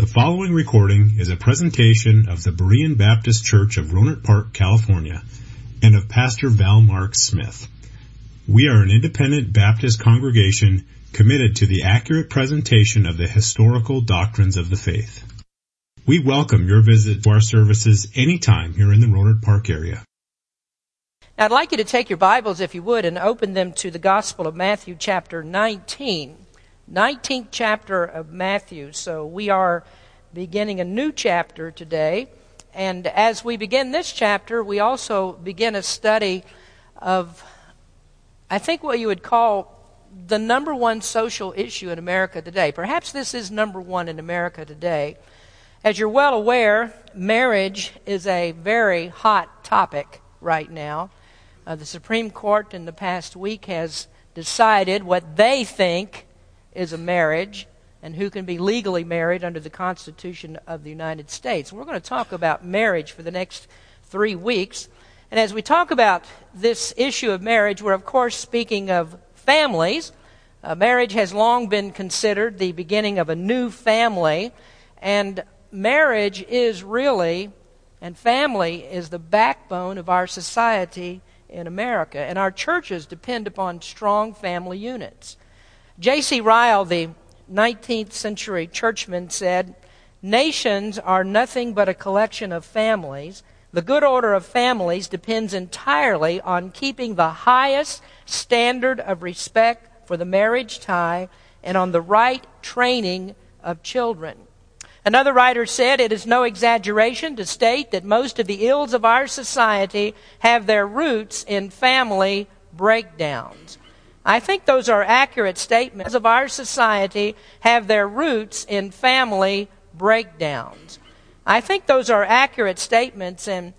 The following recording is a presentation of the Berean Baptist Church of Rohnert Park, California, and of Pastor Val Mark Smith. We are an independent Baptist congregation committed to the accurate presentation of the historical doctrines of the faith. We welcome your visit to our services anytime here in the Rohnert Park area. Now, I'd like you to take your Bibles, if you would, and open them to the Gospel of Matthew, chapter 19. 19th chapter of Matthew. So we are beginning a new chapter today. And as we begin this chapter, we also begin a study of, I think, what you would call the number one social issue in America today. Perhaps this is number one in America today. As you're well aware, marriage is a very hot topic right now. Uh, the Supreme Court in the past week has decided what they think is a marriage and who can be legally married under the Constitution of the United States. We're going to talk about marriage for the next three weeks. And as we talk about this issue of marriage, we're of course speaking of families. Uh, marriage has long been considered the beginning of a new family, and marriage is really, and family is the backbone of our society in America. And our churches depend upon strong family units. J.C. Ryle, the 19th century churchman, said, Nations are nothing but a collection of families. The good order of families depends entirely on keeping the highest standard of respect for the marriage tie and on the right training of children. Another writer said, It is no exaggeration to state that most of the ills of our society have their roots in family breakdowns. I think those are accurate statements of our society have their roots in family breakdowns. I think those are accurate statements and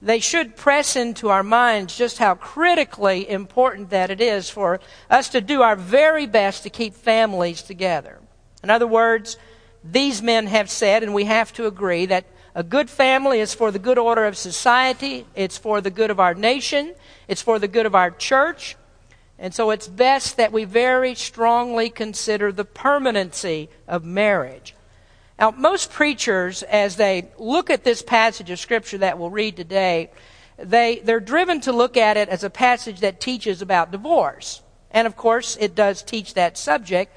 they should press into our minds just how critically important that it is for us to do our very best to keep families together. In other words, these men have said, and we have to agree, that a good family is for the good order of society, it's for the good of our nation, it's for the good of our church, and so it's best that we very strongly consider the permanency of marriage. Now, most preachers, as they look at this passage of Scripture that we'll read today, they, they're driven to look at it as a passage that teaches about divorce. And of course, it does teach that subject.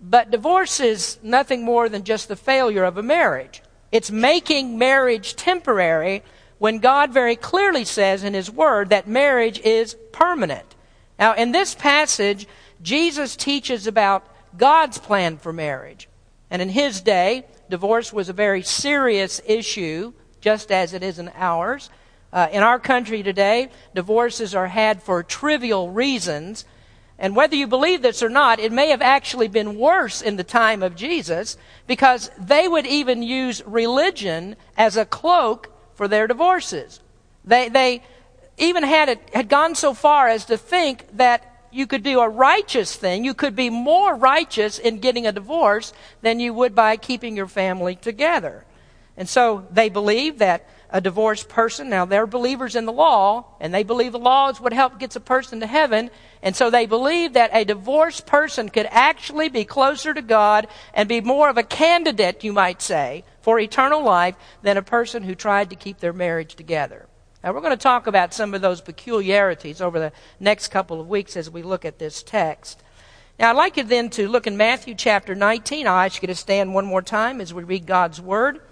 But divorce is nothing more than just the failure of a marriage. It's making marriage temporary when God very clearly says in His Word that marriage is permanent. Now, in this passage, Jesus teaches about God's plan for marriage. And in his day, divorce was a very serious issue, just as it is in ours. Uh, in our country today, divorces are had for trivial reasons. And whether you believe this or not, it may have actually been worse in the time of Jesus because they would even use religion as a cloak for their divorces. They, they, even had it had gone so far as to think that you could do a righteous thing. You could be more righteous in getting a divorce than you would by keeping your family together. And so they believe that a divorced person, now they're believers in the law, and they believe the law is what helps gets a person to heaven. And so they believe that a divorced person could actually be closer to God and be more of a candidate, you might say, for eternal life than a person who tried to keep their marriage together. Now, we're going to talk about some of those peculiarities over the next couple of weeks as we look at this text. Now, I'd like you then to look in Matthew chapter 19. I'll ask you to stand one more time as we read God's Word.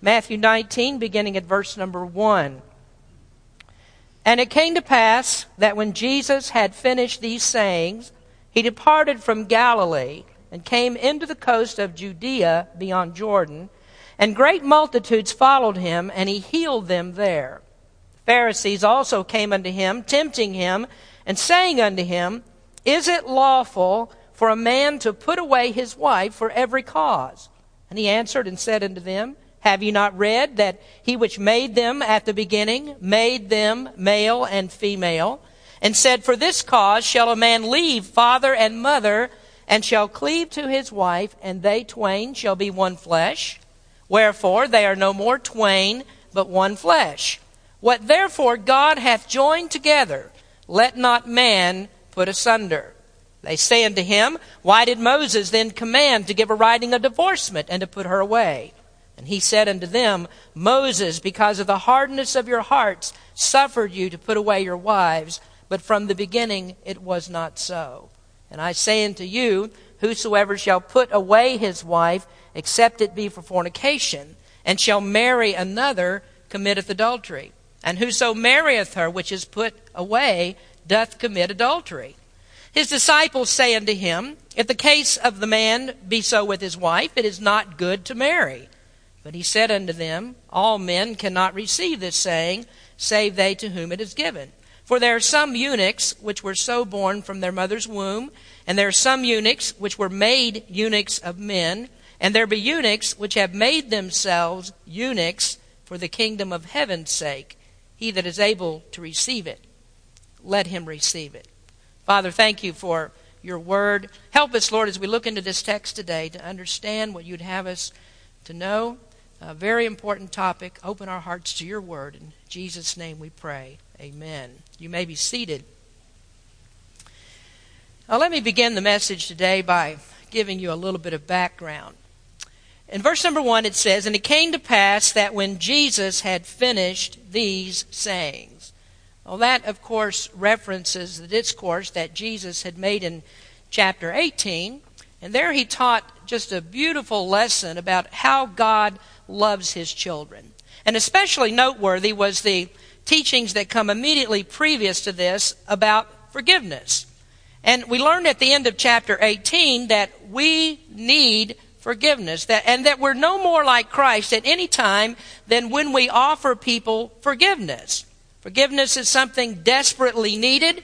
Matthew 19, beginning at verse number 1. And it came to pass that when Jesus had finished these sayings, he departed from Galilee and came into the coast of Judea beyond Jordan, and great multitudes followed him, and he healed them there. Pharisees also came unto him, tempting him, and saying unto him, Is it lawful for a man to put away his wife for every cause? And he answered and said unto them, Have ye not read that he which made them at the beginning made them male and female, and said, For this cause shall a man leave father and mother, and shall cleave to his wife, and they twain shall be one flesh? Wherefore they are no more twain, but one flesh. What therefore God hath joined together, let not man put asunder. They say unto him, Why did Moses then command to give a writing of divorcement and to put her away? And he said unto them, Moses, because of the hardness of your hearts, suffered you to put away your wives, but from the beginning it was not so. And I say unto you, Whosoever shall put away his wife, except it be for fornication, and shall marry another, committeth adultery. And whoso marrieth her which is put away, doth commit adultery. His disciples say unto him, If the case of the man be so with his wife, it is not good to marry. But he said unto them, All men cannot receive this saying, save they to whom it is given. For there are some eunuchs which were so born from their mother's womb, and there are some eunuchs which were made eunuchs of men, and there be eunuchs which have made themselves eunuchs for the kingdom of heaven's sake. He that is able to receive it, let him receive it. Father, thank you for your word. Help us, Lord, as we look into this text today to understand what you'd have us to know a very important topic. Open our hearts to your word. In Jesus' name we pray. Amen. You may be seated. Now, let me begin the message today by giving you a little bit of background. In verse number one, it says, And it came to pass that when Jesus had finished these sayings. Well, that, of course, references the discourse that Jesus had made in chapter 18. And there he taught just a beautiful lesson about how God loves his children. And especially noteworthy was the teachings that come immediately previous to this about forgiveness. And we learned at the end of chapter 18 that we need forgiveness that, and that we're no more like Christ at any time than when we offer people forgiveness. Forgiveness is something desperately needed.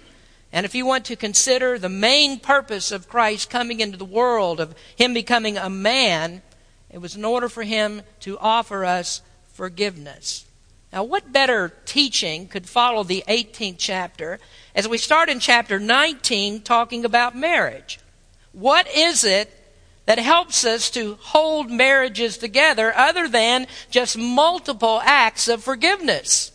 And if you want to consider the main purpose of Christ coming into the world, of Him becoming a man, it was in order for him to offer us forgiveness. Now, what better teaching could follow the 18th chapter as we start in chapter 19 talking about marriage? What is it that helps us to hold marriages together other than just multiple acts of forgiveness?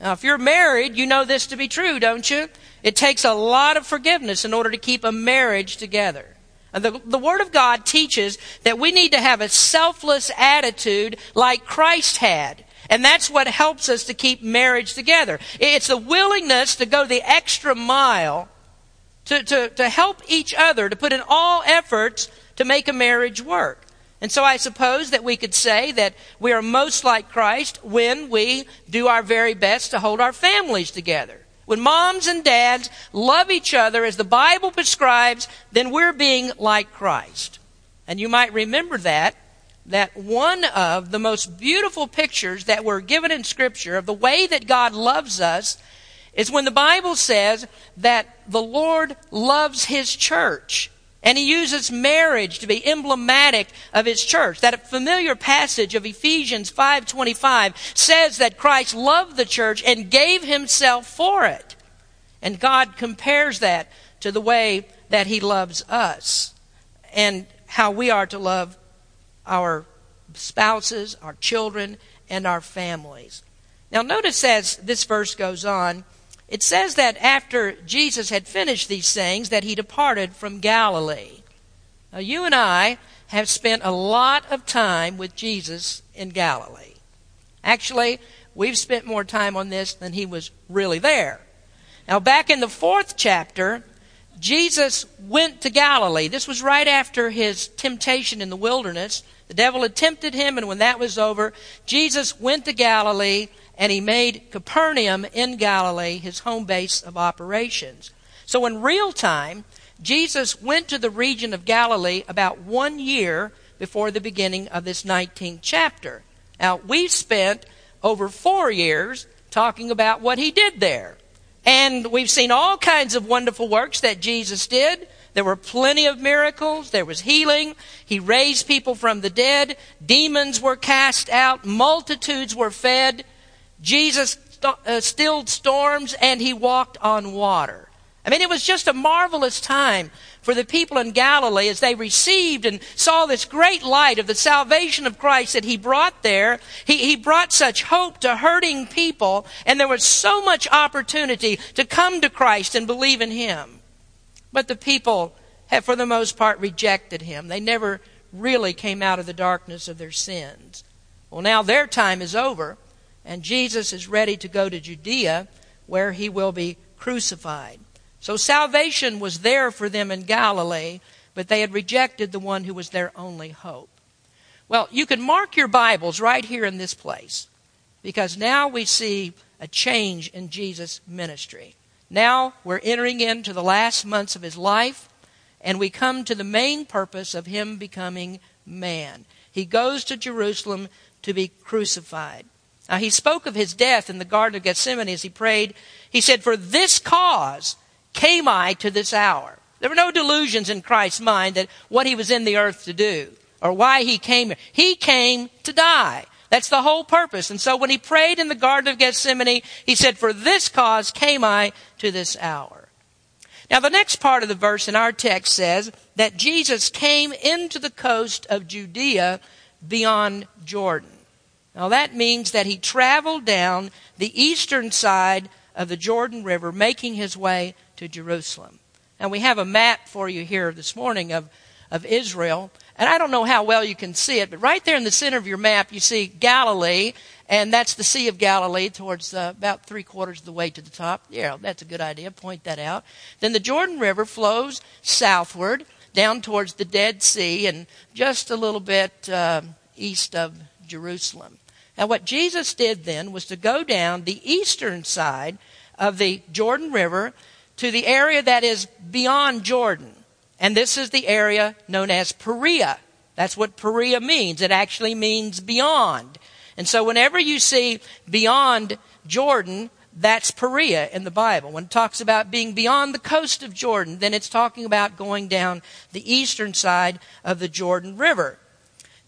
Now, if you're married, you know this to be true, don't you? It takes a lot of forgiveness in order to keep a marriage together. The, the Word of God teaches that we need to have a selfless attitude like Christ had. And that's what helps us to keep marriage together. It's the willingness to go the extra mile to, to, to help each other, to put in all efforts to make a marriage work. And so I suppose that we could say that we are most like Christ when we do our very best to hold our families together. When moms and dads love each other as the Bible prescribes, then we're being like Christ. And you might remember that, that one of the most beautiful pictures that were given in Scripture of the way that God loves us is when the Bible says that the Lord loves His church. And he uses marriage to be emblematic of his church. That familiar passage of Ephesians 5:25 says that Christ loved the church and gave himself for it. And God compares that to the way that he loves us and how we are to love our spouses, our children, and our families. Now notice as this verse goes on, it says that after Jesus had finished these sayings, that he departed from Galilee. Now, you and I have spent a lot of time with Jesus in Galilee. Actually, we've spent more time on this than he was really there. Now, back in the fourth chapter, Jesus went to Galilee. This was right after his temptation in the wilderness. The devil had tempted him, and when that was over, Jesus went to Galilee and he made Capernaum in Galilee his home base of operations. So, in real time, Jesus went to the region of Galilee about one year before the beginning of this 19th chapter. Now, we've spent over four years talking about what he did there. And we've seen all kinds of wonderful works that Jesus did. There were plenty of miracles. There was healing. He raised people from the dead. Demons were cast out. Multitudes were fed. Jesus uh, stilled storms and he walked on water. I mean, it was just a marvelous time for the people in Galilee as they received and saw this great light of the salvation of Christ that he brought there. He, he brought such hope to hurting people, and there was so much opportunity to come to Christ and believe in him. But the people have, for the most part, rejected him. They never really came out of the darkness of their sins. Well, now their time is over, and Jesus is ready to go to Judea where he will be crucified. So salvation was there for them in Galilee, but they had rejected the one who was their only hope. Well, you can mark your Bibles right here in this place because now we see a change in Jesus' ministry. Now we're entering into the last months of his life, and we come to the main purpose of him becoming man. He goes to Jerusalem to be crucified. Now, he spoke of his death in the Garden of Gethsemane as he prayed. He said, For this cause came I to this hour. There were no delusions in Christ's mind that what he was in the earth to do or why he came. He came to die. That's the whole purpose. And so when he prayed in the Garden of Gethsemane, he said, For this cause came I to this hour. Now, the next part of the verse in our text says that Jesus came into the coast of Judea beyond Jordan. Now, that means that he traveled down the eastern side of the Jordan River, making his way to Jerusalem. And we have a map for you here this morning of, of Israel. And I don't know how well you can see it, but right there in the center of your map, you see Galilee, and that's the Sea of Galilee towards uh, about three quarters of the way to the top. Yeah, that's a good idea. Point that out. Then the Jordan River flows southward down towards the Dead Sea and just a little bit uh, east of Jerusalem. Now, what Jesus did then was to go down the eastern side of the Jordan River to the area that is beyond Jordan. And this is the area known as Perea. That's what Perea means. It actually means beyond. And so whenever you see beyond Jordan, that's Perea in the Bible. When it talks about being beyond the coast of Jordan, then it's talking about going down the eastern side of the Jordan River.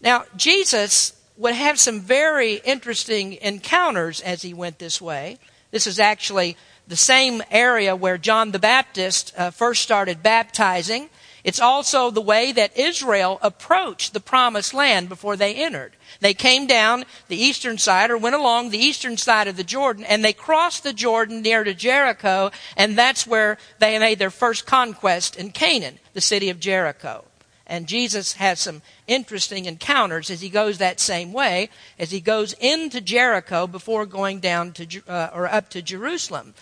Now, Jesus would have some very interesting encounters as he went this way. This is actually the same area where John the Baptist uh, first started baptizing. It's also the way that Israel approached the promised land before they entered. They came down the eastern side or went along the eastern side of the Jordan and they crossed the Jordan near to Jericho and that's where they made their first conquest in Canaan, the city of Jericho. And Jesus has some interesting encounters as he goes that same way, as he goes into Jericho before going down to, uh, or up to Jerusalem.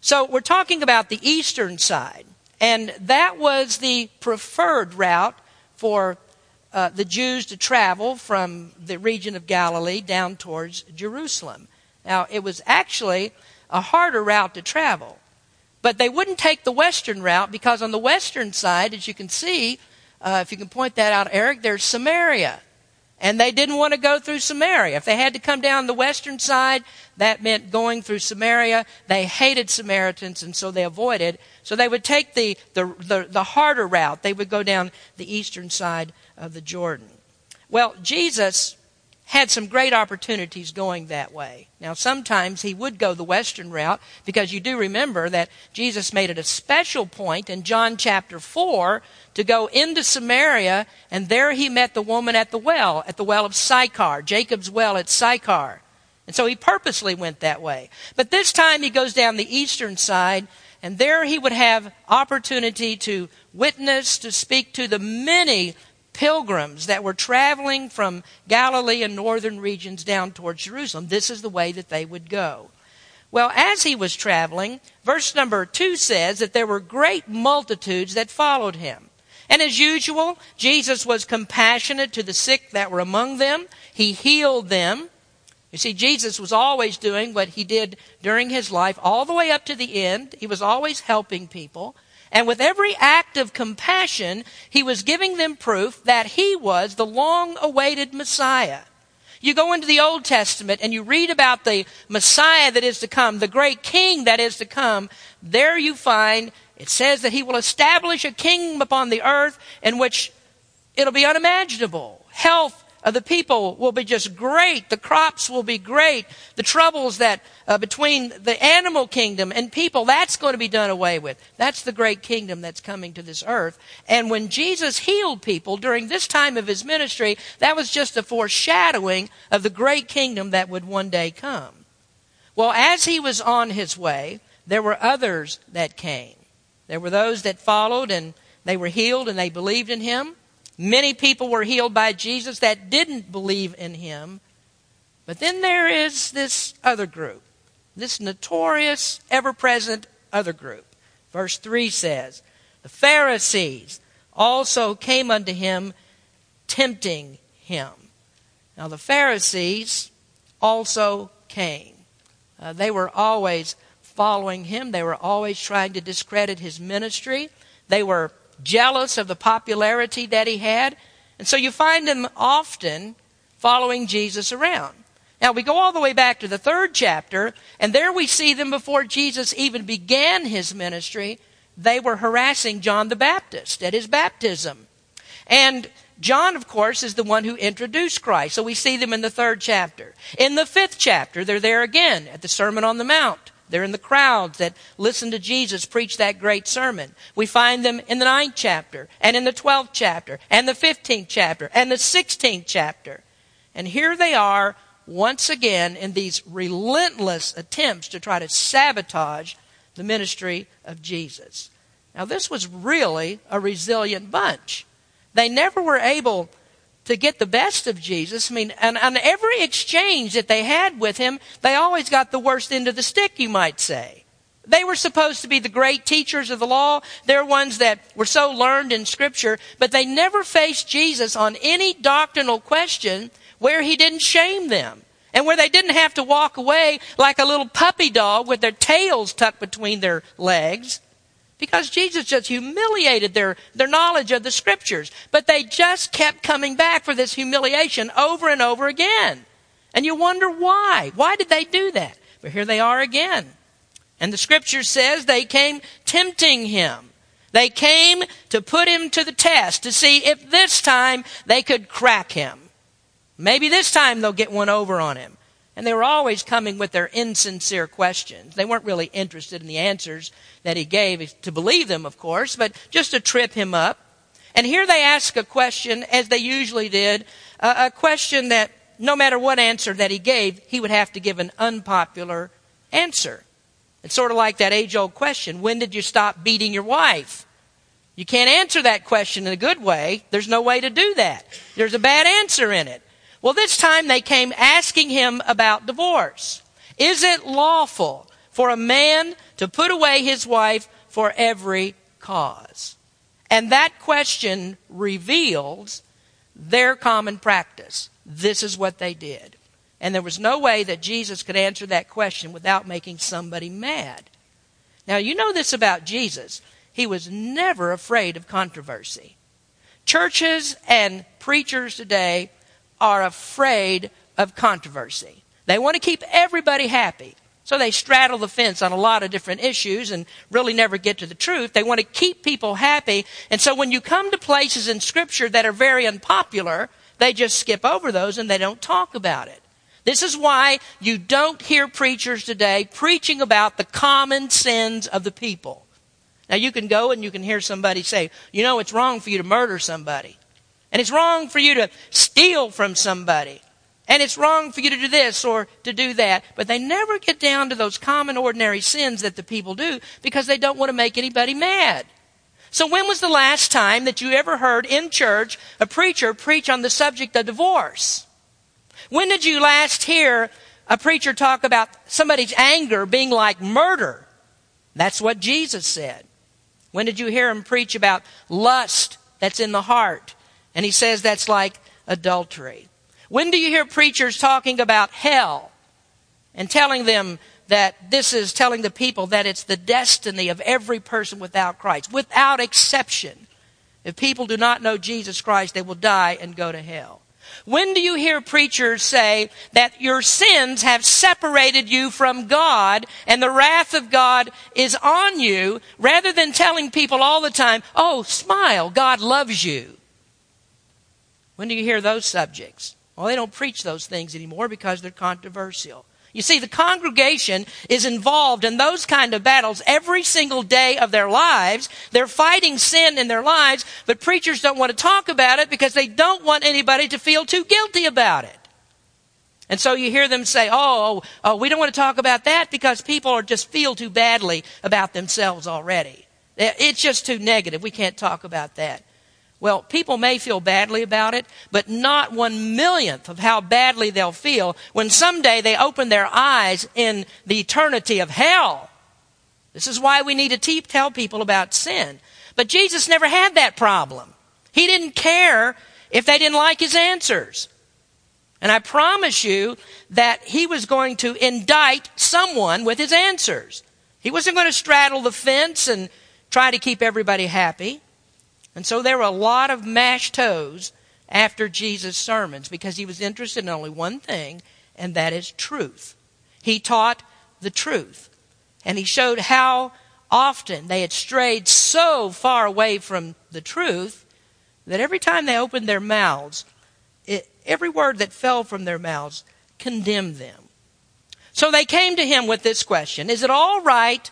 So we're talking about the eastern side. And that was the preferred route for uh, the Jews to travel from the region of Galilee down towards Jerusalem. Now, it was actually a harder route to travel. But they wouldn't take the western route because on the western side, as you can see, uh, if you can point that out, Eric, there's Samaria. And they didn't want to go through Samaria. If they had to come down the western side, that meant going through Samaria. They hated Samaritans, and so they avoided. So they would take the, the, the, the harder route. They would go down the eastern side of the Jordan. Well, Jesus had some great opportunities going that way. Now, sometimes he would go the western route because you do remember that Jesus made it a special point in John chapter 4 to go into Samaria, and there he met the woman at the well, at the well of Sychar, Jacob's well at Sychar. And so he purposely went that way. But this time he goes down the eastern side, and there he would have opportunity to witness, to speak to the many pilgrims that were traveling from Galilee and northern regions down towards Jerusalem. This is the way that they would go. Well, as he was traveling, verse number 2 says that there were great multitudes that followed him. And as usual, Jesus was compassionate to the sick that were among them. He healed them. You see, Jesus was always doing what he did during his life, all the way up to the end. He was always helping people. And with every act of compassion, he was giving them proof that he was the long awaited Messiah. You go into the Old Testament and you read about the Messiah that is to come, the great king that is to come. There you find it says that he will establish a kingdom upon the earth in which it'll be unimaginable. Health, the people will be just great. The crops will be great. The troubles that uh, between the animal kingdom and people, that's going to be done away with. That's the great kingdom that's coming to this earth. And when Jesus healed people during this time of his ministry, that was just a foreshadowing of the great kingdom that would one day come. Well, as he was on his way, there were others that came. There were those that followed and they were healed and they believed in him. Many people were healed by Jesus that didn't believe in him. But then there is this other group, this notorious, ever present other group. Verse 3 says, The Pharisees also came unto him, tempting him. Now, the Pharisees also came. Uh, they were always following him, they were always trying to discredit his ministry. They were jealous of the popularity that he had. And so you find them often following Jesus around. Now we go all the way back to the third chapter, and there we see them before Jesus even began his ministry. They were harassing John the Baptist at his baptism. And John, of course, is the one who introduced Christ. So we see them in the third chapter. In the fifth chapter, they're there again at the Sermon on the Mount. They're in the crowds that listen to Jesus preach that great sermon. We find them in the ninth chapter, and in the twelfth chapter, and the fifteenth chapter, and the sixteenth chapter. And here they are once again in these relentless attempts to try to sabotage the ministry of Jesus. Now, this was really a resilient bunch. They never were able to get the best of Jesus. I mean, and on every exchange that they had with him, they always got the worst end of the stick, you might say. They were supposed to be the great teachers of the law. They're ones that were so learned in Scripture, but they never faced Jesus on any doctrinal question where he didn't shame them and where they didn't have to walk away like a little puppy dog with their tails tucked between their legs because Jesus just humiliated their, their knowledge of the scriptures. But they just kept coming back for this humiliation over and over again. And you wonder why. Why did they do that? But here they are again. And the scripture says they came tempting him. They came to put him to the test to see if this time they could crack him. Maybe this time they'll get one over on him. And they were always coming with their insincere questions. They weren't really interested in the answers that he gave, to believe them, of course, but just to trip him up. And here they ask a question, as they usually did, a question that no matter what answer that he gave, he would have to give an unpopular answer. It's sort of like that age old question when did you stop beating your wife? You can't answer that question in a good way. There's no way to do that. There's a bad answer in it. Well, this time they came asking him about divorce. Is it lawful for a man to put away his wife for every cause? And that question reveals their common practice. This is what they did. And there was no way that Jesus could answer that question without making somebody mad. Now, you know this about Jesus. He was never afraid of controversy. Churches and preachers today are afraid of controversy. They want to keep everybody happy. So they straddle the fence on a lot of different issues and really never get to the truth. They want to keep people happy. And so when you come to places in Scripture that are very unpopular, they just skip over those and they don't talk about it. This is why you don't hear preachers today preaching about the common sins of the people. Now you can go and you can hear somebody say, you know, it's wrong for you to murder somebody. And it's wrong for you to steal from somebody. And it's wrong for you to do this or to do that. But they never get down to those common ordinary sins that the people do because they don't want to make anybody mad. So when was the last time that you ever heard in church a preacher preach on the subject of divorce? When did you last hear a preacher talk about somebody's anger being like murder? That's what Jesus said. When did you hear him preach about lust that's in the heart? And he says that's like adultery. When do you hear preachers talking about hell and telling them that this is telling the people that it's the destiny of every person without Christ, without exception? If people do not know Jesus Christ, they will die and go to hell. When do you hear preachers say that your sins have separated you from God and the wrath of God is on you rather than telling people all the time, oh, smile, God loves you? When do you hear those subjects? Well, they don't preach those things anymore because they're controversial. You see, the congregation is involved in those kind of battles every single day of their lives. They're fighting sin in their lives, but preachers don't want to talk about it because they don't want anybody to feel too guilty about it. And so you hear them say, oh, oh, we don't want to talk about that because people are just feel too badly about themselves already. It's just too negative. We can't talk about that. Well, people may feel badly about it, but not one millionth of how badly they'll feel when someday they open their eyes in the eternity of hell. This is why we need to te- tell people about sin. But Jesus never had that problem. He didn't care if they didn't like his answers. And I promise you that he was going to indict someone with his answers. He wasn't going to straddle the fence and try to keep everybody happy. And so there were a lot of mashed toes after Jesus' sermons because he was interested in only one thing, and that is truth. He taught the truth. And he showed how often they had strayed so far away from the truth that every time they opened their mouths, it, every word that fell from their mouths condemned them. So they came to him with this question Is it all right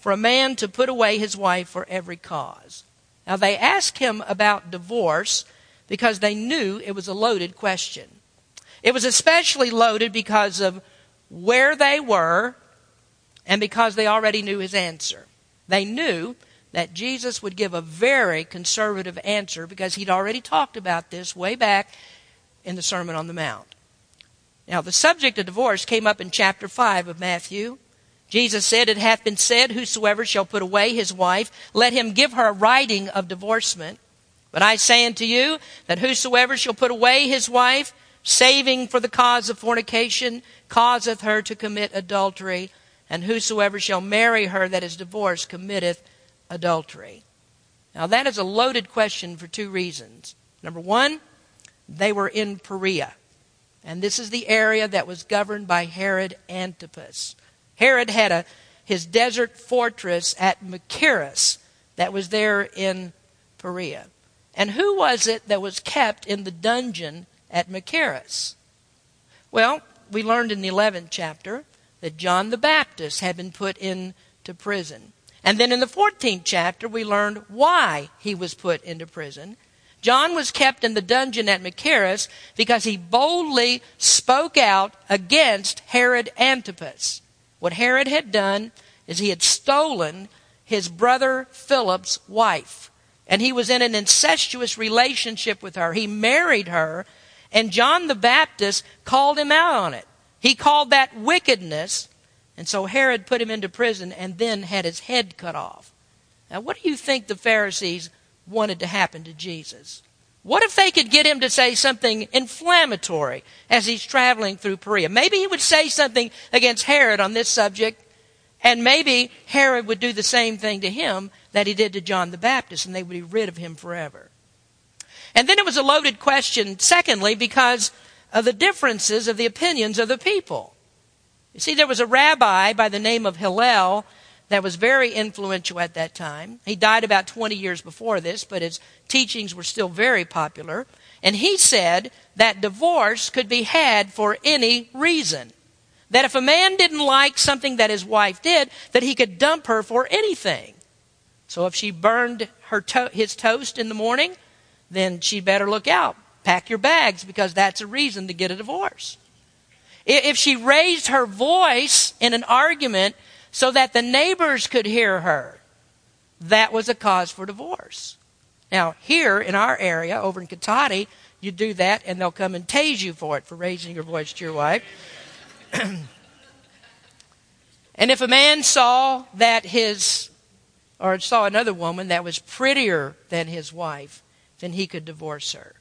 for a man to put away his wife for every cause? Now they asked him about divorce because they knew it was a loaded question. It was especially loaded because of where they were and because they already knew his answer. They knew that Jesus would give a very conservative answer because he'd already talked about this way back in the Sermon on the Mount. Now, the subject of divorce came up in chapter 5 of Matthew. Jesus said, It hath been said, Whosoever shall put away his wife, let him give her a writing of divorcement. But I say unto you, that whosoever shall put away his wife, saving for the cause of fornication, causeth her to commit adultery, and whosoever shall marry her that is divorced committeth adultery. Now, that is a loaded question for two reasons. Number one, they were in Perea. And this is the area that was governed by Herod Antipas. Herod had a, his desert fortress at Machaerus that was there in Perea. And who was it that was kept in the dungeon at Machaerus? Well, we learned in the 11th chapter that John the Baptist had been put into prison. And then in the 14th chapter, we learned why he was put into prison. John was kept in the dungeon at Machaerus because he boldly spoke out against Herod Antipas. What Herod had done is he had stolen his brother Philip's wife. And he was in an incestuous relationship with her. He married her, and John the Baptist called him out on it. He called that wickedness, and so Herod put him into prison and then had his head cut off. Now, what do you think the Pharisees wanted to happen to Jesus. What if they could get him to say something inflammatory as he's traveling through Perea? Maybe he would say something against Herod on this subject, and maybe Herod would do the same thing to him that he did to John the Baptist, and they would be rid of him forever. And then it was a loaded question, secondly, because of the differences of the opinions of the people. You see, there was a rabbi by the name of Hillel that was very influential at that time. He died about 20 years before this, but his teachings were still very popular. And he said that divorce could be had for any reason. That if a man didn't like something that his wife did, that he could dump her for anything. So if she burned her to- his toast in the morning, then she'd better look out. Pack your bags because that's a reason to get a divorce. If she raised her voice in an argument so that the neighbors could hear her. That was a cause for divorce. Now, here in our area, over in Cotati, you do that and they'll come and tase you for it, for raising your voice to your wife. and if a man saw that his, or saw another woman that was prettier than his wife, then he could divorce her.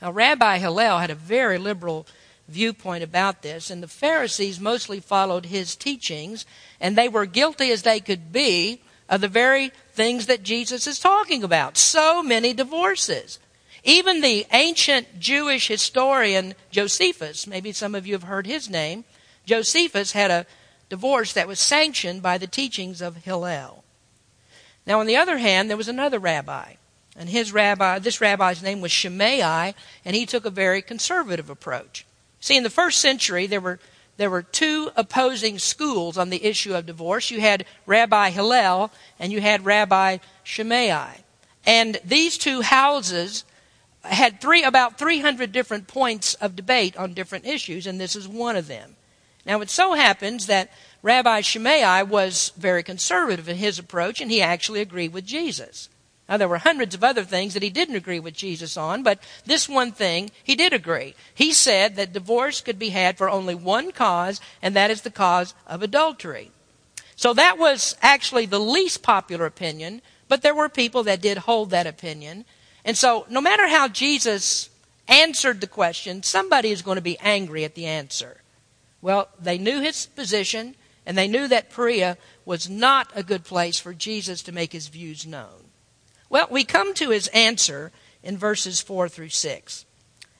Now, Rabbi Hillel had a very liberal viewpoint about this, and the Pharisees mostly followed his teachings, and they were guilty as they could be of the very things that Jesus is talking about. So many divorces. Even the ancient Jewish historian Josephus, maybe some of you have heard his name, Josephus had a divorce that was sanctioned by the teachings of Hillel. Now, on the other hand, there was another rabbi, and his rabbi, this rabbi's name was Shammai, and he took a very conservative approach. See, in the first century, there were, there were two opposing schools on the issue of divorce. You had Rabbi Hillel and you had Rabbi Shammai. And these two houses had three, about 300 different points of debate on different issues, and this is one of them. Now, it so happens that Rabbi Shammai was very conservative in his approach, and he actually agreed with Jesus. Now, there were hundreds of other things that he didn't agree with Jesus on, but this one thing he did agree. He said that divorce could be had for only one cause, and that is the cause of adultery. So that was actually the least popular opinion, but there were people that did hold that opinion. And so, no matter how Jesus answered the question, somebody is going to be angry at the answer. Well, they knew his position, and they knew that Perea was not a good place for Jesus to make his views known. Well, we come to his answer in verses 4 through 6.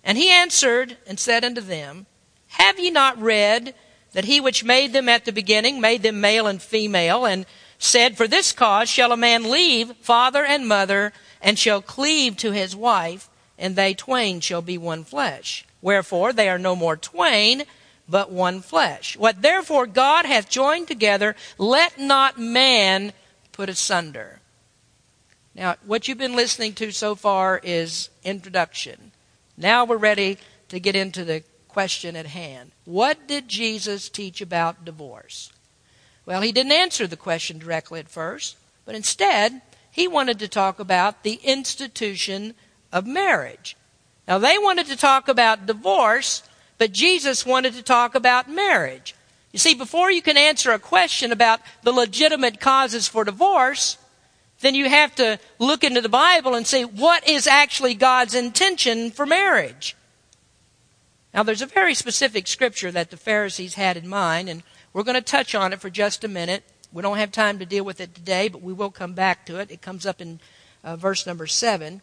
And he answered and said unto them, Have ye not read that he which made them at the beginning made them male and female, and said, For this cause shall a man leave father and mother, and shall cleave to his wife, and they twain shall be one flesh. Wherefore they are no more twain, but one flesh. What therefore God hath joined together, let not man put asunder. Now, what you've been listening to so far is introduction. Now we're ready to get into the question at hand. What did Jesus teach about divorce? Well, he didn't answer the question directly at first, but instead, he wanted to talk about the institution of marriage. Now, they wanted to talk about divorce, but Jesus wanted to talk about marriage. You see, before you can answer a question about the legitimate causes for divorce, then you have to look into the Bible and see what is actually God's intention for marriage. Now, there's a very specific scripture that the Pharisees had in mind, and we're going to touch on it for just a minute. We don't have time to deal with it today, but we will come back to it. It comes up in uh, verse number 7.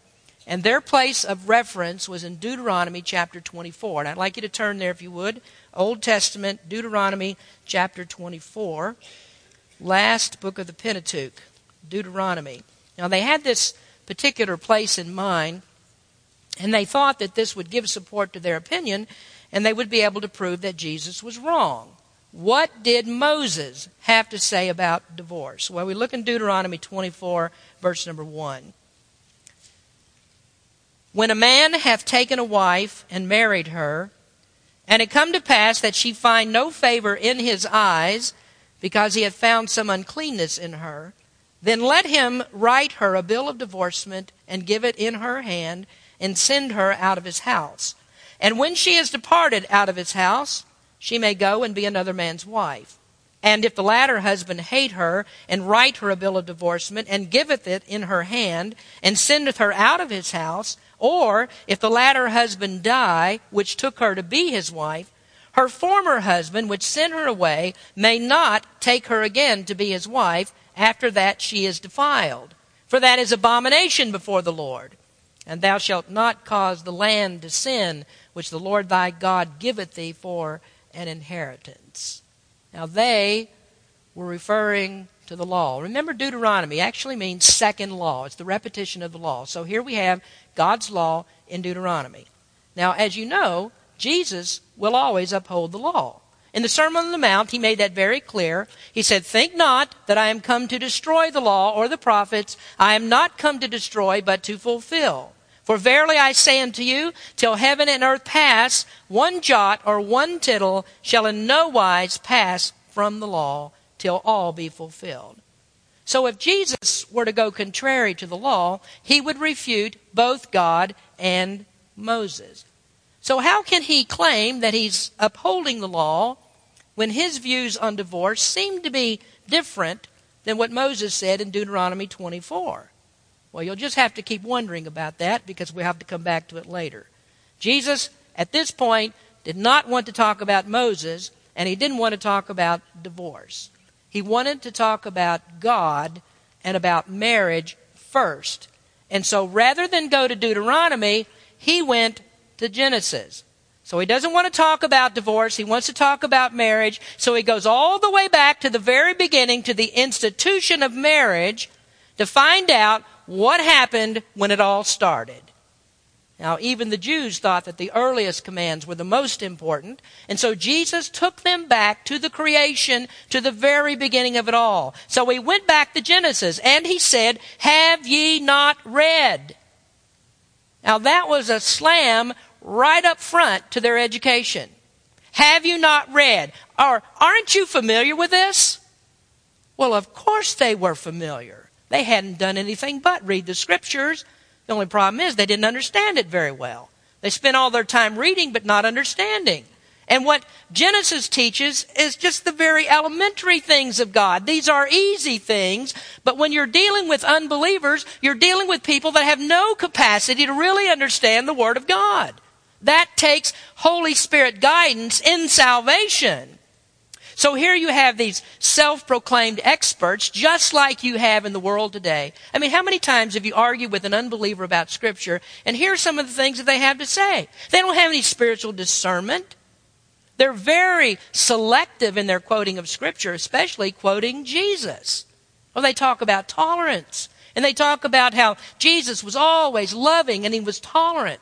And their place of reference was in Deuteronomy chapter 24. And I'd like you to turn there if you would. Old Testament, Deuteronomy chapter 24, last book of the Pentateuch. Deuteronomy. Now, they had this particular place in mind, and they thought that this would give support to their opinion, and they would be able to prove that Jesus was wrong. What did Moses have to say about divorce? Well, we look in Deuteronomy 24, verse number 1. When a man hath taken a wife and married her, and it come to pass that she find no favor in his eyes, because he hath found some uncleanness in her, then let him write her a bill of divorcement and give it in her hand and send her out of his house. And when she is departed out of his house, she may go and be another man's wife. And if the latter husband hate her, and write her a bill of divorcement, and giveth it in her hand, and sendeth her out of his house, or if the latter husband die, which took her to be his wife, her former husband, which sent her away, may not take her again to be his wife, after that she is defiled. For that is abomination before the Lord. And thou shalt not cause the land to sin, which the Lord thy God giveth thee for an inheritance. Now they were referring to the law. Remember, Deuteronomy actually means second law. It's the repetition of the law. So here we have God's law in Deuteronomy. Now, as you know, Jesus will always uphold the law. In the Sermon on the Mount, he made that very clear. He said, Think not that I am come to destroy the law or the prophets. I am not come to destroy, but to fulfill. For verily I say unto you, till heaven and earth pass, one jot or one tittle shall in no wise pass from the law till all be fulfilled. So if Jesus were to go contrary to the law, he would refute both God and Moses. So, how can he claim that he's upholding the law when his views on divorce seem to be different than what Moses said in Deuteronomy 24? Well, you'll just have to keep wondering about that because we have to come back to it later. Jesus, at this point, did not want to talk about Moses, and he didn't want to talk about divorce. He wanted to talk about God and about marriage first. And so rather than go to Deuteronomy, he went to Genesis. So he doesn't want to talk about divorce. He wants to talk about marriage. So he goes all the way back to the very beginning, to the institution of marriage, to find out what happened when it all started. Now, even the Jews thought that the earliest commands were the most important, and so Jesus took them back to the creation, to the very beginning of it all. So he went back to Genesis, and he said, Have ye not read? Now, that was a slam right up front to their education. Have you not read? Or aren't you familiar with this? Well, of course they were familiar. They hadn't done anything but read the scriptures. The only problem is they didn't understand it very well. They spent all their time reading but not understanding. And what Genesis teaches is just the very elementary things of God. These are easy things, but when you're dealing with unbelievers, you're dealing with people that have no capacity to really understand the Word of God. That takes Holy Spirit guidance in salvation. So here you have these self-proclaimed experts, just like you have in the world today. I mean, how many times have you argued with an unbeliever about Scripture, and here's some of the things that they have to say? They don't have any spiritual discernment. They're very selective in their quoting of Scripture, especially quoting Jesus. Well, they talk about tolerance. And they talk about how Jesus was always loving and he was tolerant.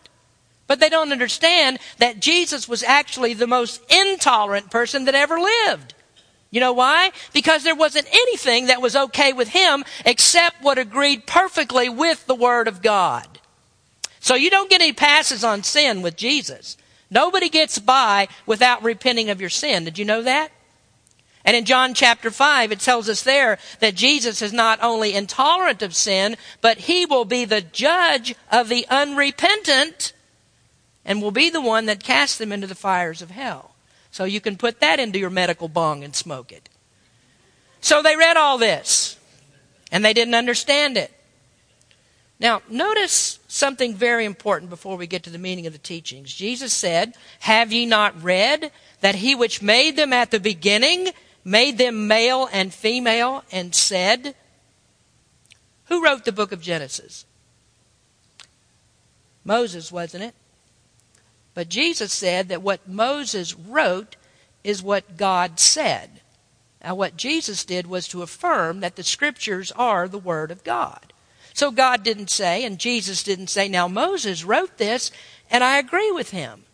But they don't understand that Jesus was actually the most intolerant person that ever lived. You know why? Because there wasn't anything that was okay with him except what agreed perfectly with the Word of God. So you don't get any passes on sin with Jesus. Nobody gets by without repenting of your sin. Did you know that? And in John chapter 5, it tells us there that Jesus is not only intolerant of sin, but he will be the judge of the unrepentant and will be the one that casts them into the fires of hell. So you can put that into your medical bong and smoke it. So they read all this, and they didn't understand it. Now, notice something very important before we get to the meaning of the teachings. Jesus said, Have ye not read that he which made them at the beginning made them male and female and said, Who wrote the book of Genesis? Moses, wasn't it? But Jesus said that what Moses wrote is what God said. Now, what Jesus did was to affirm that the scriptures are the Word of God. So God didn't say, and Jesus didn't say, now Moses wrote this, and I agree with him.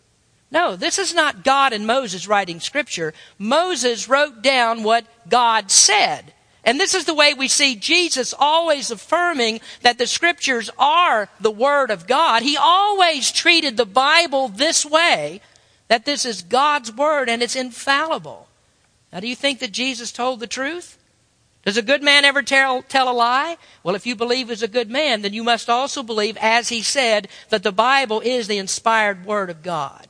No, this is not God and Moses writing scripture. Moses wrote down what God said. And this is the way we see Jesus always affirming that the scriptures are the Word of God. He always treated the Bible this way, that this is God's Word and it's infallible. Now, do you think that Jesus told the truth? Does a good man ever tell, tell a lie? Well, if you believe he's a good man, then you must also believe, as he said, that the Bible is the inspired Word of God.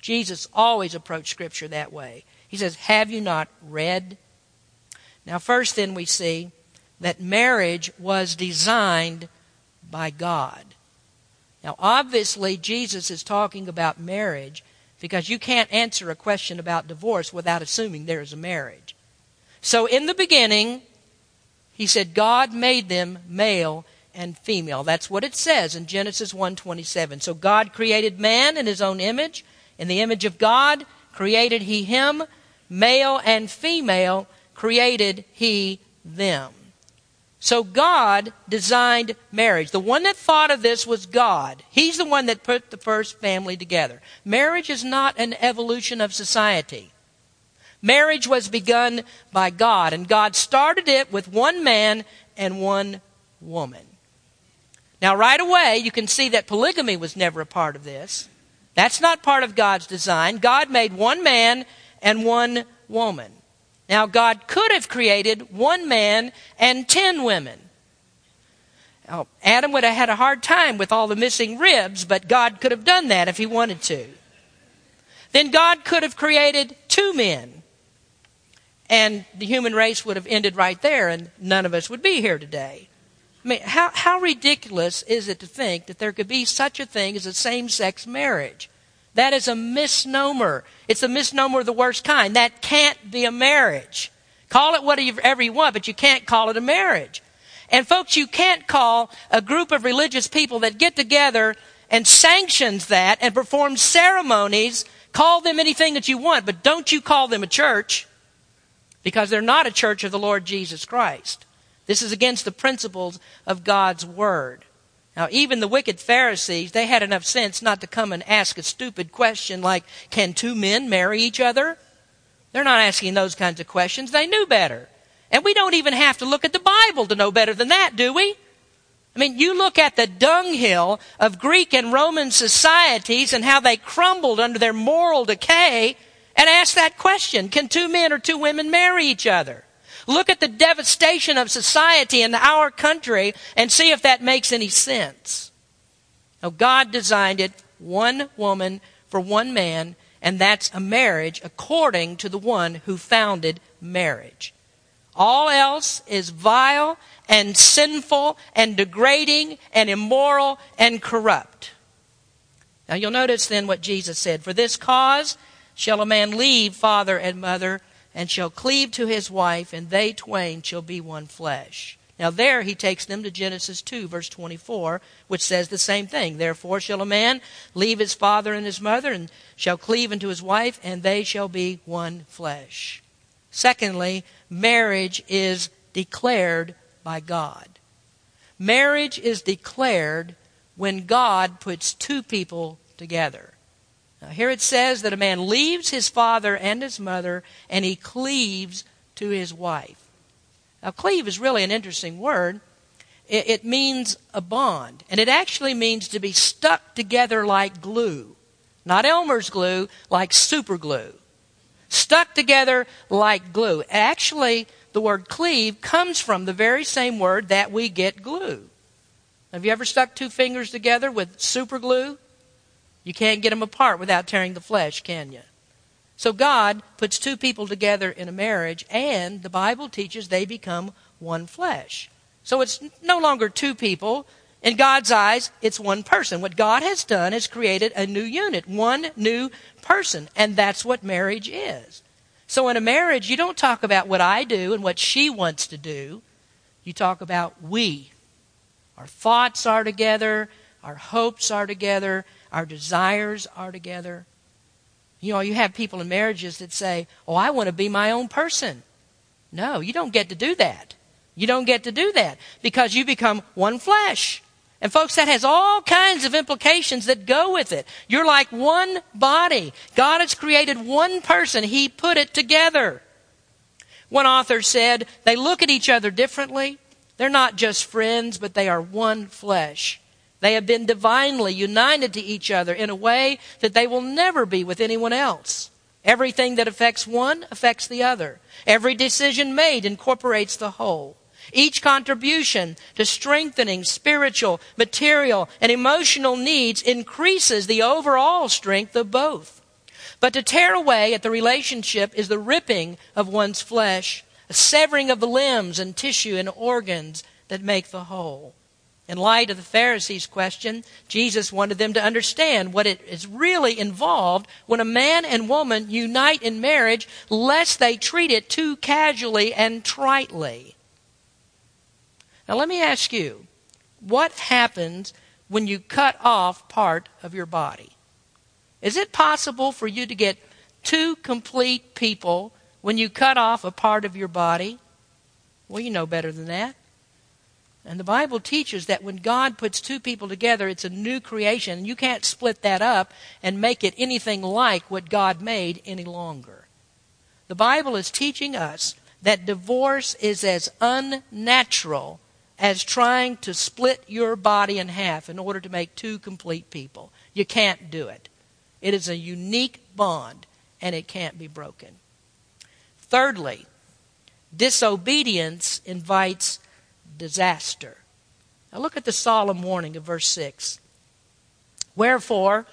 Jesus always approached Scripture that way. He says, Have you not read? Now, first, then, we see that marriage was designed by God. Now, obviously, Jesus is talking about marriage because you can't answer a question about divorce without assuming there is a marriage. So in the beginning, he said God made them male and female. That's what it says in Genesis 1:27. So God created man in his own image, in the image of God created he him, male and female created he them. So God designed marriage. The one that thought of this was God. He's the one that put the first family together. Marriage is not an evolution of society. Marriage was begun by God, and God started it with one man and one woman. Now, right away, you can see that polygamy was never a part of this. That's not part of God's design. God made one man and one woman. Now, God could have created one man and ten women. Now, Adam would have had a hard time with all the missing ribs, but God could have done that if he wanted to. Then God could have created two men and the human race would have ended right there, and none of us would be here today. I mean, how, how ridiculous is it to think that there could be such a thing as a same sex marriage? That is a misnomer. It's a misnomer of the worst kind. That can't be a marriage. Call it whatever you want, but you can't call it a marriage. And folks, you can't call a group of religious people that get together and sanctions that and perform ceremonies, call them anything that you want, but don't you call them a church because they're not a church of the Lord Jesus Christ. This is against the principles of God's Word. Now, even the wicked Pharisees, they had enough sense not to come and ask a stupid question like, can two men marry each other? They're not asking those kinds of questions. They knew better. And we don't even have to look at the Bible to know better than that, do we? I mean, you look at the dunghill of Greek and Roman societies and how they crumbled under their moral decay, and ask that question Can two men or two women marry each other? Look at the devastation of society in our country and see if that makes any sense. Now, God designed it one woman for one man, and that's a marriage according to the one who founded marriage. All else is vile and sinful and degrading and immoral and corrupt. Now you'll notice then what Jesus said. For this cause shall a man leave father and mother and shall cleave to his wife, and they twain shall be one flesh. Now, there he takes them to Genesis 2, verse 24, which says the same thing. Therefore shall a man leave his father and his mother, and shall cleave unto his wife, and they shall be one flesh. Secondly, marriage is declared by God. Marriage is declared when God puts two people together. Now, here it says that a man leaves his father and his mother, and he cleaves to his wife. Now, cleave is really an interesting word. It, it means a bond, and it actually means to be stuck together like glue. Not Elmer's glue, like super glue. Stuck together like glue. Actually, the word cleave comes from the very same word that we get glue. Have you ever stuck two fingers together with super glue? You can't get them apart without tearing the flesh, can you? So God puts two people together in a marriage, and the Bible teaches they become one flesh. So it's no longer two people. In God's eyes, it's one person. What God has done is created a new unit, one new person, and that's what marriage is. So in a marriage, you don't talk about what I do and what she wants to do. You talk about we. Our thoughts are together, our hopes are together, our desires are together. You know, you have people in marriages that say, Oh, I want to be my own person. No, you don't get to do that. You don't get to do that because you become one flesh. And folks, that has all kinds of implications that go with it. You're like one body. God has created one person. He put it together. One author said, they look at each other differently. They're not just friends, but they are one flesh. They have been divinely united to each other in a way that they will never be with anyone else. Everything that affects one affects the other. Every decision made incorporates the whole. Each contribution to strengthening spiritual, material, and emotional needs increases the overall strength of both. But to tear away at the relationship is the ripping of one's flesh, a severing of the limbs and tissue and organs that make the whole. In light of the Pharisees' question, Jesus wanted them to understand what it is really involved when a man and woman unite in marriage, lest they treat it too casually and tritely. Now, let me ask you what happens when you cut off part of your body? Is it possible for you to get two complete people when you cut off a part of your body? Well, you know better than that. And the Bible teaches that when God puts two people together, it's a new creation. You can't split that up and make it anything like what God made any longer. The Bible is teaching us that divorce is as unnatural as trying to split your body in half in order to make two complete people. You can't do it. It is a unique bond, and it can't be broken. Thirdly, disobedience invites disaster. Now look at the solemn warning of verse 6. Wherefore,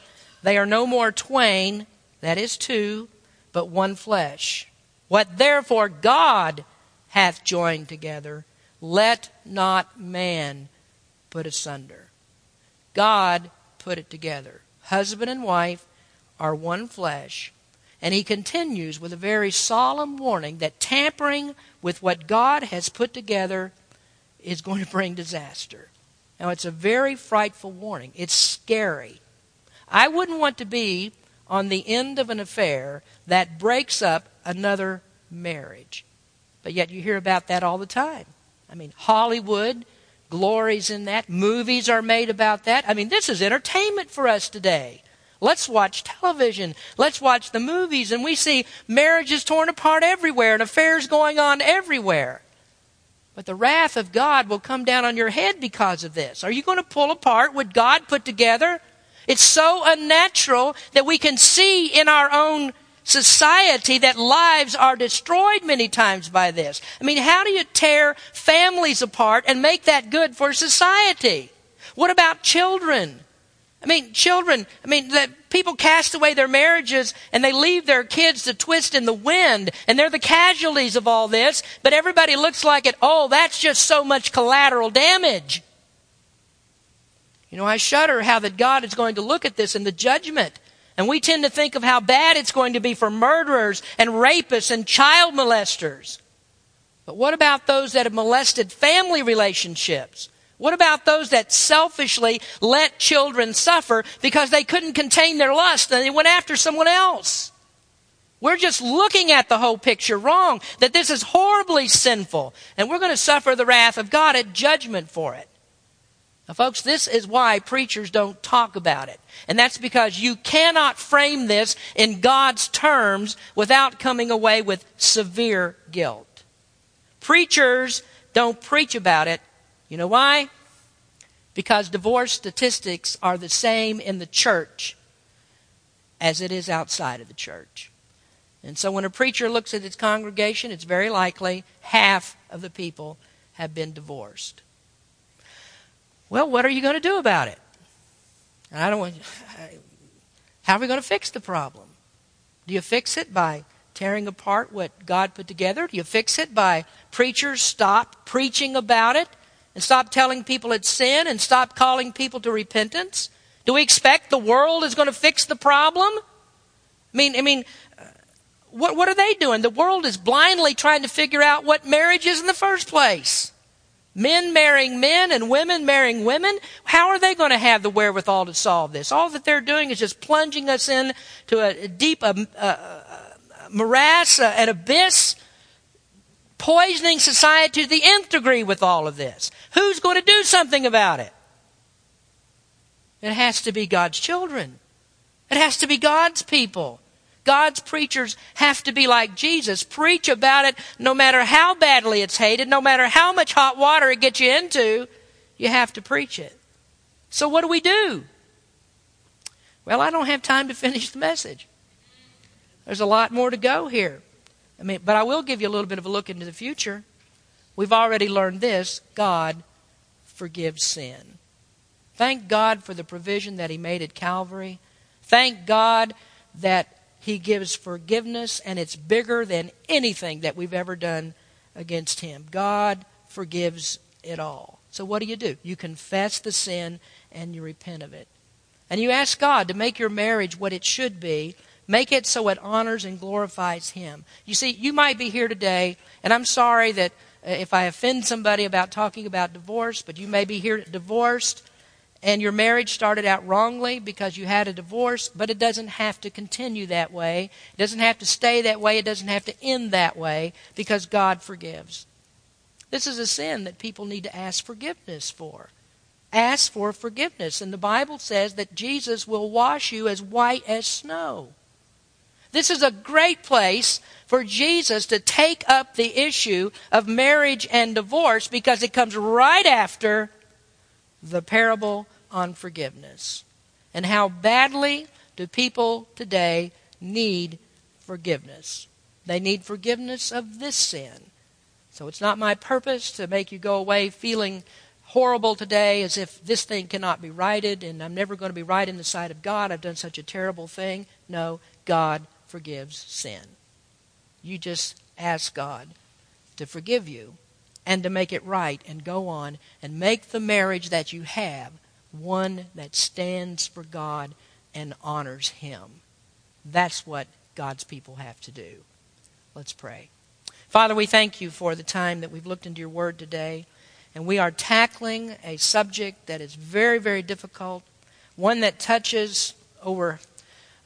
they are no more twain, that is two, but one flesh. What therefore God hath joined together, let not man put asunder. God put it together. Husband and wife are one flesh. And he continues with a very solemn warning that tampering with what God has put together is going to bring disaster. Now, it's a very frightful warning. It's scary. I wouldn't want to be on the end of an affair that breaks up another marriage. But yet you hear about that all the time. I mean, Hollywood glories in that. Movies are made about that. I mean, this is entertainment for us today. Let's watch television. Let's watch the movies, and we see marriages torn apart everywhere and affairs going on everywhere. But the wrath of God will come down on your head because of this. Are you going to pull apart what God put together? It's so unnatural that we can see in our own society that lives are destroyed many times by this. I mean, how do you tear families apart and make that good for society? What about children? I mean, children, I mean, that people cast away their marriages and they leave their kids to twist in the wind and they're the casualties of all this, but everybody looks like it, oh, that's just so much collateral damage. You know, I shudder how that God is going to look at this in the judgment. And we tend to think of how bad it's going to be for murderers and rapists and child molesters. But what about those that have molested family relationships? What about those that selfishly let children suffer because they couldn't contain their lust and they went after someone else? We're just looking at the whole picture wrong, that this is horribly sinful, and we're going to suffer the wrath of God at judgment for it. Now, folks, this is why preachers don't talk about it. And that's because you cannot frame this in God's terms without coming away with severe guilt. Preachers don't preach about it you know why? Because divorce statistics are the same in the church as it is outside of the church. And so when a preacher looks at his congregation, it's very likely half of the people have been divorced. Well, what are you going to do about it? I don't want. How are we going to fix the problem? Do you fix it by tearing apart what God put together? Do you fix it by preachers stop preaching about it and stop telling people it's sin and stop calling people to repentance? Do we expect the world is going to fix the problem? I mean, I mean, uh, what, what are they doing? The world is blindly trying to figure out what marriage is in the first place. Men marrying men and women marrying women. How are they going to have the wherewithal to solve this? All that they're doing is just plunging us into a deep uh, uh, morass, uh, an abyss poisoning society to the nth degree with all of this. Who's going to do something about it? It has to be God's children. It has to be God's people. God's preachers have to be like Jesus. Preach about it no matter how badly it's hated, no matter how much hot water it gets you into, you have to preach it. So what do we do? Well, I don't have time to finish the message. There's a lot more to go here. I mean, but I will give you a little bit of a look into the future. We've already learned this God forgives sin. Thank God for the provision that He made at Calvary. Thank God that He gives forgiveness, and it's bigger than anything that we've ever done against Him. God forgives it all. So, what do you do? You confess the sin and you repent of it. And you ask God to make your marriage what it should be Make it so it honors and glorifies Him. You see, you might be here today, and I'm sorry that uh, if I offend somebody about talking about divorce, but you may be here divorced and your marriage started out wrongly because you had a divorce, but it doesn't have to continue that way. It doesn't have to stay that way. It doesn't have to end that way because God forgives. This is a sin that people need to ask forgiveness for. Ask for forgiveness. And the Bible says that Jesus will wash you as white as snow. This is a great place for Jesus to take up the issue of marriage and divorce because it comes right after the parable on forgiveness. And how badly do people today need forgiveness? They need forgiveness of this sin. So it's not my purpose to make you go away feeling horrible today as if this thing cannot be righted and I'm never going to be right in the sight of God. I've done such a terrible thing. No, God forgives sin. You just ask God to forgive you and to make it right and go on and make the marriage that you have one that stands for God and honors Him. That's what God's people have to do. Let's pray. Father, we thank you for the time that we've looked into your word today. And we are tackling a subject that is very, very difficult, one that touches over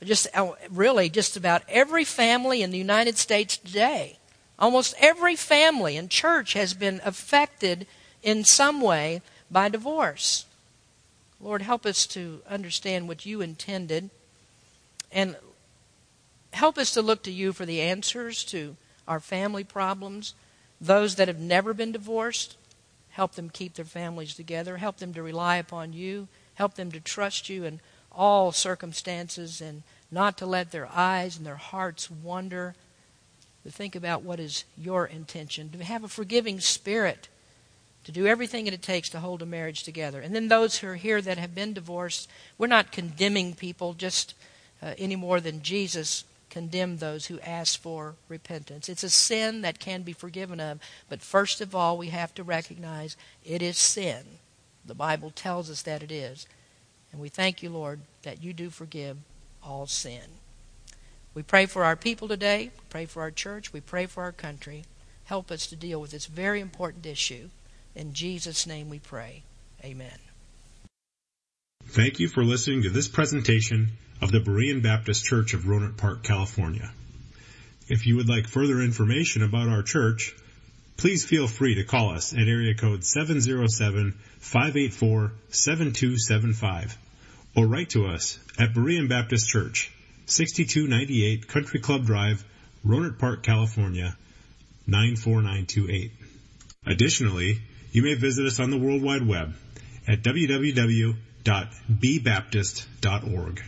just uh, really just about every family in the United States today. Almost every family and church has been affected in some way by divorce. Lord, help us to understand what you intended and help us to look to you for the answers to our family problems. Those that have never been divorced, help them keep their families together, help them to rely upon you, help them to trust you in all circumstances and not to let their eyes and their hearts wander, to think about what is your intention, to have a forgiving spirit, to do everything that it takes to hold a marriage together. And then those who are here that have been divorced, we're not condemning people just uh, any more than Jesus condemned those who ask for repentance. It's a sin that can be forgiven of, but first of all, we have to recognize it is sin. The Bible tells us that it is. And we thank you, Lord, that you do forgive all sin. We pray for our people today. Pray for our church. We pray for our country. Help us to deal with this very important issue. In Jesus' name we pray. Amen. Thank you for listening to this presentation of the Berean Baptist Church of Rohnert Park, California. If you would like further information about our church, please feel free to call us at area code 707-584-7275 or write to us at Berean Baptist Church, 6298 Country Club Drive, Rohnert Park, California, 94928. Additionally, you may visit us on the World Wide Web at www.bbaptist.org.